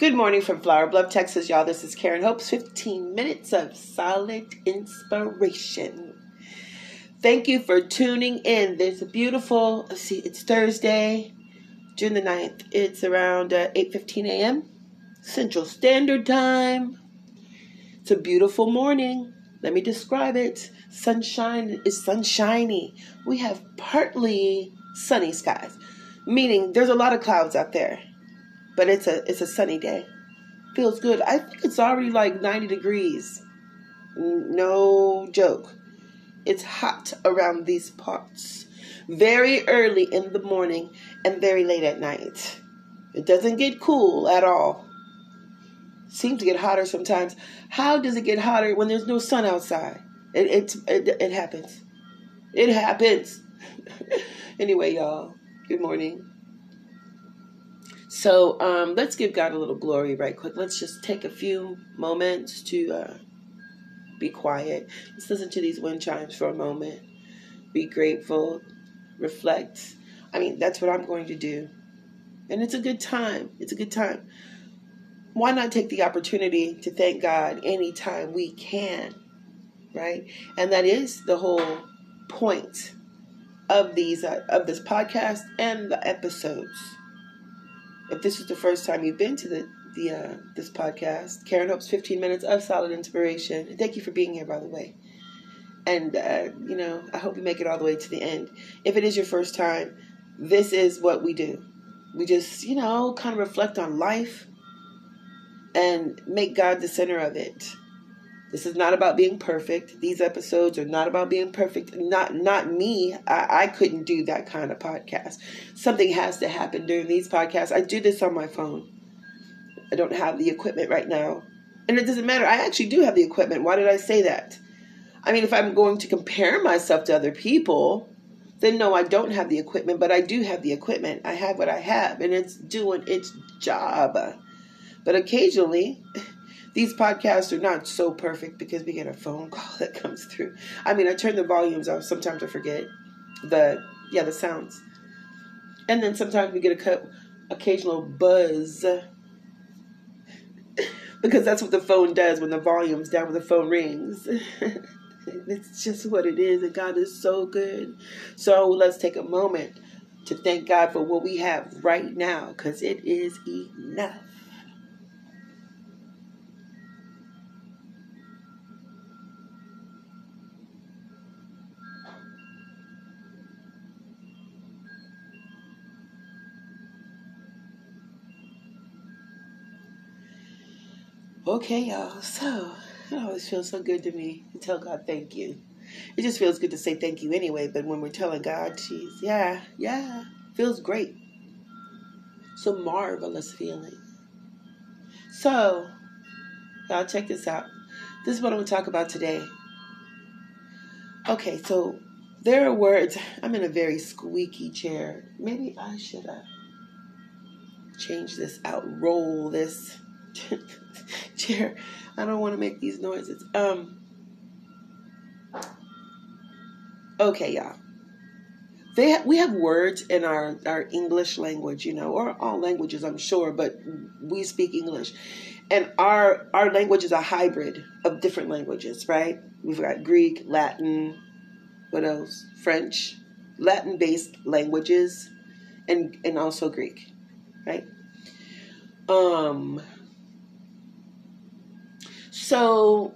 Good morning from Flour Bluff, Texas, y'all. This is Karen Hope's 15 minutes of solid inspiration. Thank you for tuning in. There's a beautiful, let's see, it's Thursday, June the 9th. It's around uh, 8.15 a.m. Central Standard Time. It's a beautiful morning. Let me describe it. Sunshine is sunshiny. We have partly sunny skies, meaning there's a lot of clouds out there but it's a it's a sunny day. Feels good. I think it's already like 90 degrees. No joke. It's hot around these parts. Very early in the morning and very late at night. It doesn't get cool at all. Seems to get hotter sometimes. How does it get hotter when there's no sun outside? It it it, it happens. It happens. anyway, y'all. Good morning. So um, let's give God a little glory right quick. Let's just take a few moments to uh, be quiet. Let's listen to these wind chimes for a moment. Be grateful, reflect. I mean, that's what I'm going to do. And it's a good time. It's a good time. Why not take the opportunity to thank God anytime we can, right? And that is the whole point of these uh, of this podcast and the episodes if this is the first time you've been to the the uh, this podcast, Karen Hope's 15 minutes of solid inspiration. Thank you for being here, by the way. And uh, you know, I hope you make it all the way to the end. If it is your first time, this is what we do. We just, you know, kind of reflect on life and make God the center of it. This is not about being perfect. These episodes are not about being perfect. Not not me. I, I couldn't do that kind of podcast. Something has to happen during these podcasts. I do this on my phone. I don't have the equipment right now. And it doesn't matter. I actually do have the equipment. Why did I say that? I mean, if I'm going to compare myself to other people, then no, I don't have the equipment, but I do have the equipment. I have what I have, and it's doing its job. But occasionally, these podcasts are not so perfect because we get a phone call that comes through. I mean, I turn the volumes off. Sometimes I forget the yeah the sounds, and then sometimes we get a occasional buzz because that's what the phone does when the volume's down when the phone rings. it's just what it is, and God is so good. So let's take a moment to thank God for what we have right now because it is enough. Okay, y'all. So it always feels so good to me to tell God thank you. It just feels good to say thank you anyway, but when we're telling God, geez, yeah, yeah, feels great. So marvelous feeling. So, y'all check this out. This is what I'm going to talk about today. Okay, so there are words. I'm in a very squeaky chair. Maybe I should uh, change this out, roll this. chair. I don't want to make these noises. Um. Okay, y'all. They ha- we have words in our our English language, you know, or all languages, I'm sure, but we speak English, and our our language is a hybrid of different languages, right? We've got Greek, Latin, what else? French, Latin-based languages, and and also Greek, right? Um so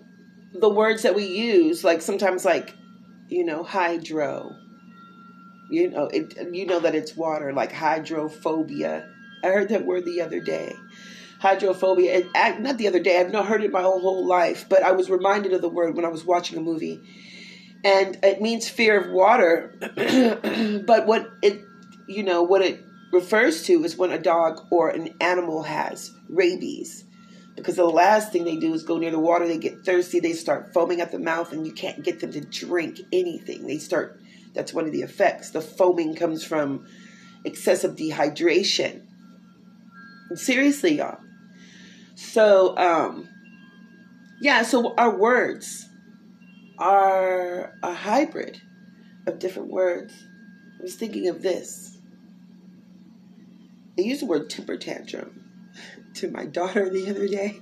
the words that we use, like sometimes, like you know, hydro. You know, it. You know that it's water, like hydrophobia. I heard that word the other day. Hydrophobia. It, not the other day. I've not heard it my whole whole life, but I was reminded of the word when I was watching a movie, and it means fear of water. but what it, you know, what it refers to is when a dog or an animal has rabies because the last thing they do is go near the water. They get thirsty. They start foaming at the mouth, and you can't get them to drink anything. They start, that's one of the effects. The foaming comes from excessive dehydration. Seriously, y'all. So, um, yeah, so our words are a hybrid of different words. I was thinking of this. They use the word temper tantrum to my daughter the other day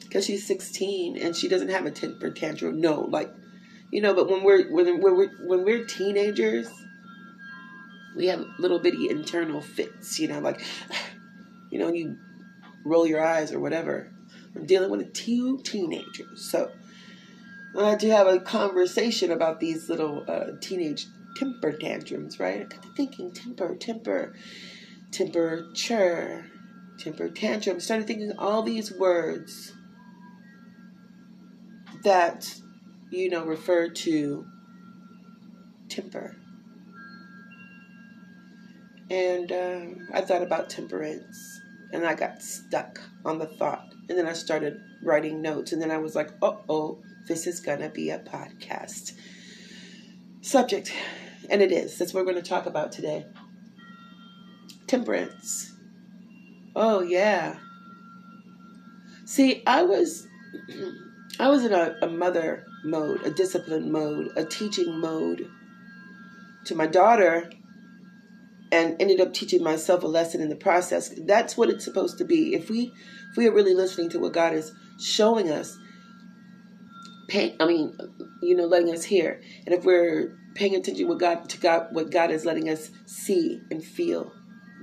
because she's 16 and she doesn't have a temper tantrum. No, like, you know, but when we're when we're when we're teenagers, we have little bitty internal fits. You know, like, you know, you roll your eyes or whatever. I'm dealing with two teenagers, so I had to have a conversation about these little uh, teenage temper tantrums, right? I got thinking temper, temper, temperature, temper tantrum. Started thinking all these words that, you know, refer to temper. And uh, I thought about temperance and I got stuck on the thought. And then I started writing notes and then I was like, uh oh this is going to be a podcast subject. And it is. That's what we're going to talk about today. Temperance. Oh, yeah. See, I was. I was in a, a mother mode, a discipline mode, a teaching mode to my daughter and ended up teaching myself a lesson in the process. That's what it's supposed to be. If we if we are really listening to what God is showing us, paying, I mean, you know, letting us hear. And if we're paying attention what God to God what God is letting us see and feel,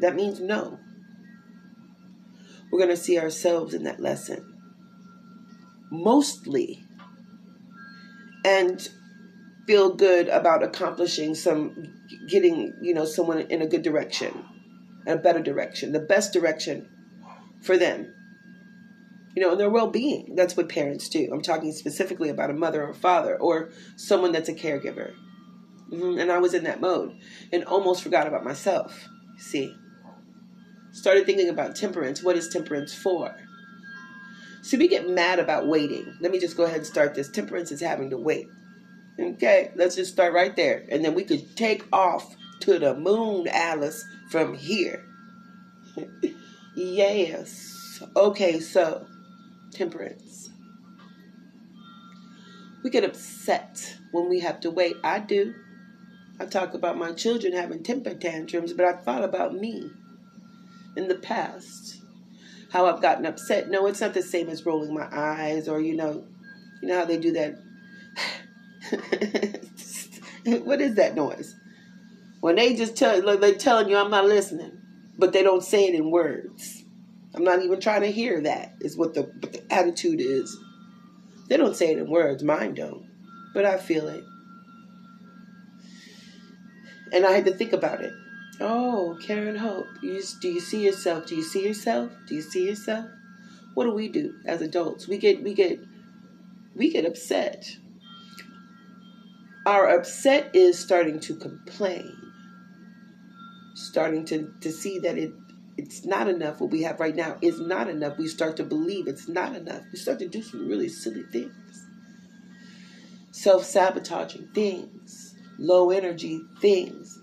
that means no. We're going to see ourselves in that lesson. Mostly. And feel good about accomplishing some getting, you know, someone in a good direction, a better direction, the best direction for them you know, and their well being. That's what parents do. I'm talking specifically about a mother or father or someone that's a caregiver. Mm-hmm. And I was in that mode and almost forgot about myself. See, started thinking about temperance. What is temperance for? See, we get mad about waiting. Let me just go ahead and start this. Temperance is having to wait. Okay, let's just start right there. And then we could take off to the moon, Alice, from here. yes. Okay, so temperance. We get upset when we have to wait. I do. I talk about my children having temper tantrums, but I thought about me in the past. How I've gotten upset. No, it's not the same as rolling my eyes or you know, you know how they do that. what is that noise? When they just tell like they telling you I'm not listening, but they don't say it in words. I'm not even trying to hear that, is what the, what the attitude is. They don't say it in words, mine don't, but I feel it. And I had to think about it. Oh, Karen Hope, you, do you see yourself? Do you see yourself? Do you see yourself? What do we do as adults? We get we get we get upset. Our upset is starting to complain, starting to, to see that it it's not enough. What we have right now is not enough. We start to believe it's not enough. We start to do some really silly things, self sabotaging things, low energy things,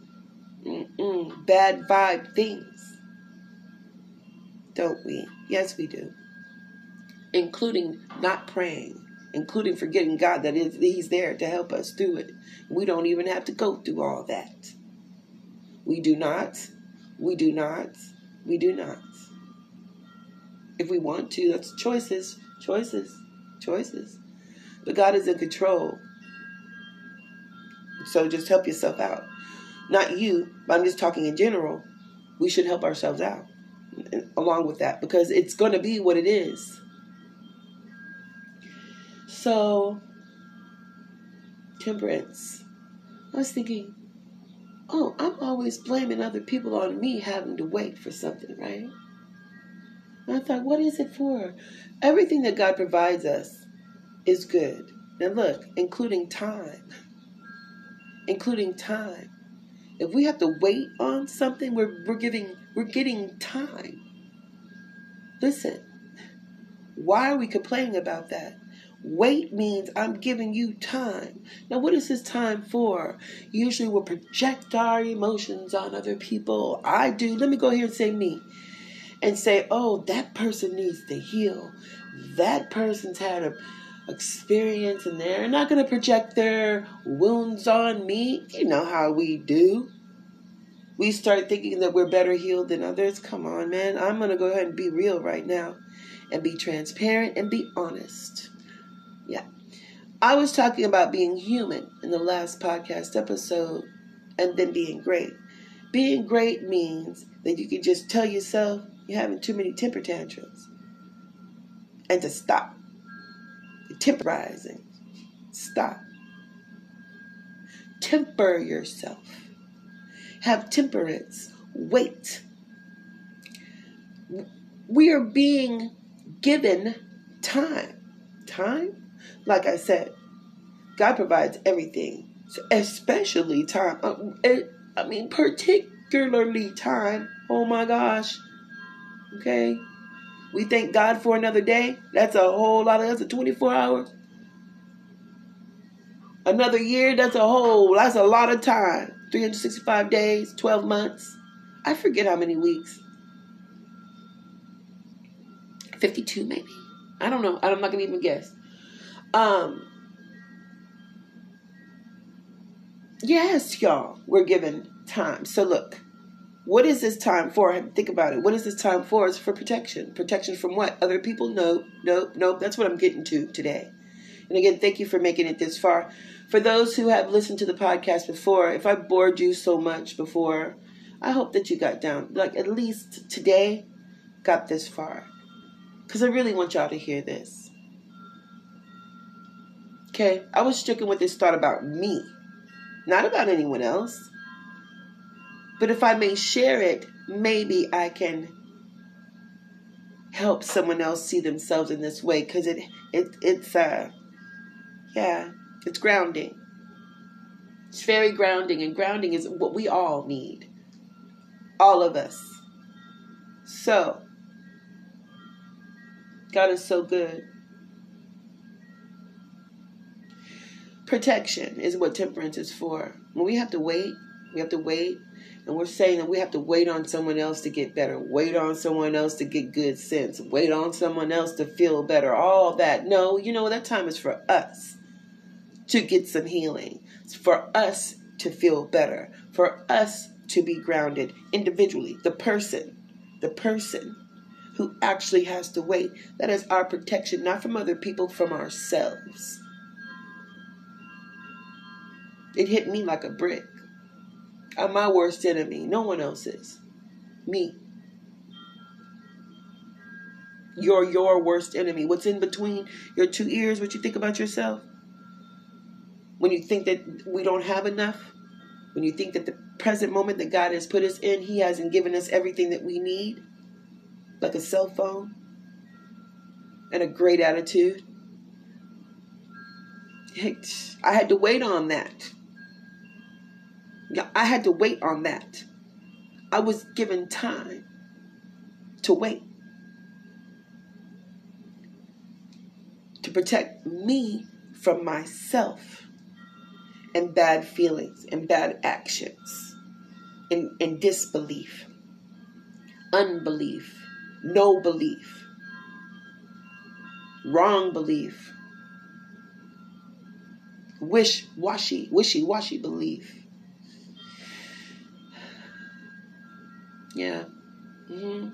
Mm-mm, bad vibe things. Don't we? Yes, we do. Including not praying, including forgetting God that He's there to help us through it. We don't even have to go through all that. We do not. We do not. We do not. If we want to, that's choices, choices, choices. But God is in control. So just help yourself out. Not you, but I'm just talking in general. We should help ourselves out along with that because it's going to be what it is. So, temperance. I was thinking, oh, I'm always blaming other people on me having to wait for something, right? And I thought, what is it for? Everything that God provides us is good. Now look, including time. Including time. If we have to wait on something, we're, we're giving we're getting time. Listen, why are we complaining about that? Wait means I'm giving you time. Now, what is this time for? Usually, we'll project our emotions on other people. I do. Let me go here and say me. And say, oh, that person needs to heal. That person's had a experience and they're not going to project their wounds on me. You know how we do. we start thinking that we're better healed than others. Come on, man. I'm going to go ahead and be real right now and be transparent and be honest. Yeah. I was talking about being human in the last podcast episode and then being great. Being great means that you can just tell yourself you're having too many temper tantrums and to stop. Temporizing. Stop. Temper yourself. Have temperance. Wait. We are being given time. Time? Like I said, God provides everything, especially time. Uh, I mean, particularly time. Oh my gosh. Okay? We thank God for another day. That's a whole lot of that's a 24 hours. Another year, that's a whole, that's a lot of time. 365 days, 12 months. I forget how many weeks. 52 maybe. I don't know. I'm not going to even guess. Um Yes, y'all. We're given time. So look, what is this time for? I Think about it. What is this time for? It's for protection. Protection from what? Other people? Nope, nope, nope. That's what I'm getting to today. And again, thank you for making it this far. For those who have listened to the podcast before, if I bored you so much before, I hope that you got down, like at least today, got this far. Because I really want y'all to hear this. Okay, I was stricken with this thought about me, not about anyone else. But if I may share it, maybe I can help someone else see themselves in this way because it, it it's uh yeah it's grounding. It's very grounding and grounding is what we all need. All of us. So god is so good. Protection is what temperance is for. When we have to wait we have to wait and we're saying that we have to wait on someone else to get better, wait on someone else to get good sense, wait on someone else to feel better, all that. No, you know, that time is for us to get some healing. It's for us to feel better, for us to be grounded individually. The person, the person who actually has to wait. That is our protection, not from other people, from ourselves. It hit me like a brick. I'm my worst enemy. No one else is. Me. You're your worst enemy. What's in between your two ears? What you think about yourself? When you think that we don't have enough? When you think that the present moment that God has put us in, He hasn't given us everything that we need? Like a cell phone and a great attitude? I had to wait on that. I had to wait on that. I was given time to wait. To protect me from myself and bad feelings and bad actions and, and disbelief, unbelief, no belief, wrong belief, wish washy, wishy washy belief Yeah. hmm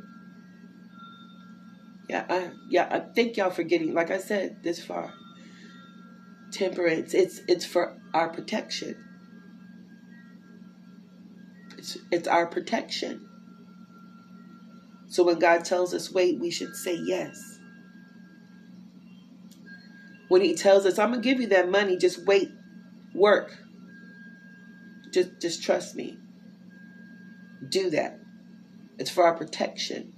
Yeah, I yeah, I thank y'all for getting like I said this far. Temperance, it's it's for our protection. It's it's our protection. So when God tells us wait, we should say yes. When he tells us, I'm gonna give you that money, just wait, work. Just just trust me. Do that. It's for our protection.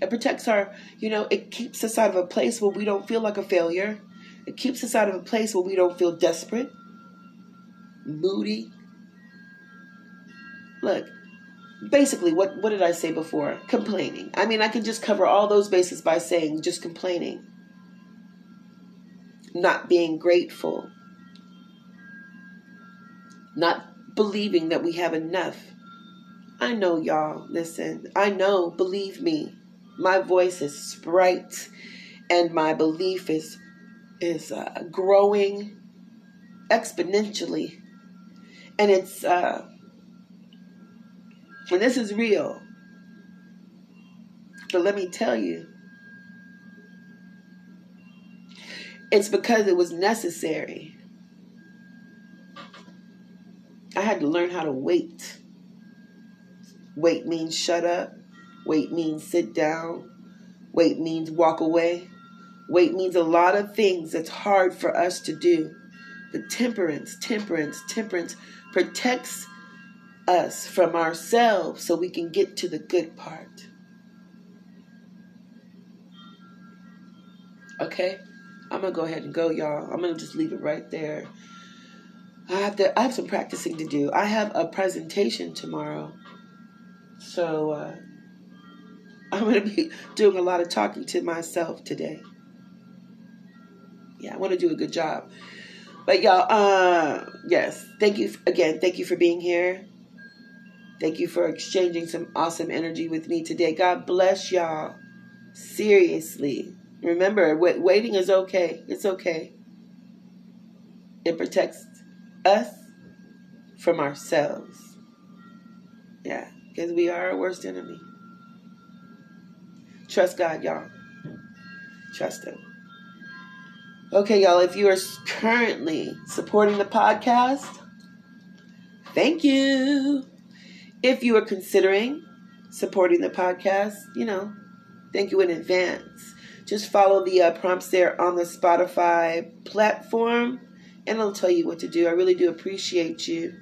It protects our, you know, it keeps us out of a place where we don't feel like a failure. It keeps us out of a place where we don't feel desperate, moody. Look, basically, what, what did I say before? Complaining. I mean, I can just cover all those bases by saying just complaining, not being grateful, not believing that we have enough I know y'all. Listen, I know, believe me, my voice is bright and my belief is is uh, growing exponentially. And it's uh And this is real. But let me tell you, it's because it was necessary. I had to learn how to wait. Wait means shut up. Wait means sit down. Wait means walk away. Wait means a lot of things that's hard for us to do. But temperance, temperance, temperance protects us from ourselves so we can get to the good part. Okay? I'm gonna go ahead and go, y'all. I'm gonna just leave it right there. I have to I have some practicing to do. I have a presentation tomorrow. So uh, I'm gonna be doing a lot of talking to myself today. Yeah, I want to do a good job. But y'all, uh, yes, thank you again. Thank you for being here. Thank you for exchanging some awesome energy with me today. God bless y'all. Seriously. Remember, waiting is okay. It's okay. It protects us from ourselves. Yeah, because we are our worst enemy. Trust God, y'all. Trust Him. Okay, y'all, if you are currently supporting the podcast, thank you. If you are considering supporting the podcast, you know, thank you in advance. Just follow the uh, prompts there on the Spotify platform, and it'll tell you what to do. I really do appreciate you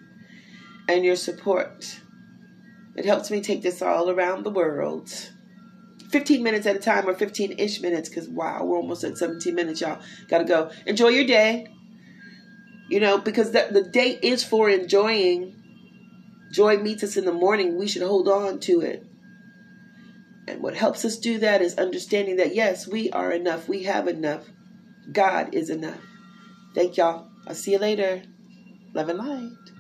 and your support. It helps me take this all around the world. 15 minutes at a time or 15 ish minutes because wow, we're almost at 17 minutes, y'all. Gotta go. Enjoy your day. You know, because the, the day is for enjoying. Joy meets us in the morning. We should hold on to it. And what helps us do that is understanding that yes, we are enough. We have enough. God is enough. Thank y'all. I'll see you later. Love and light.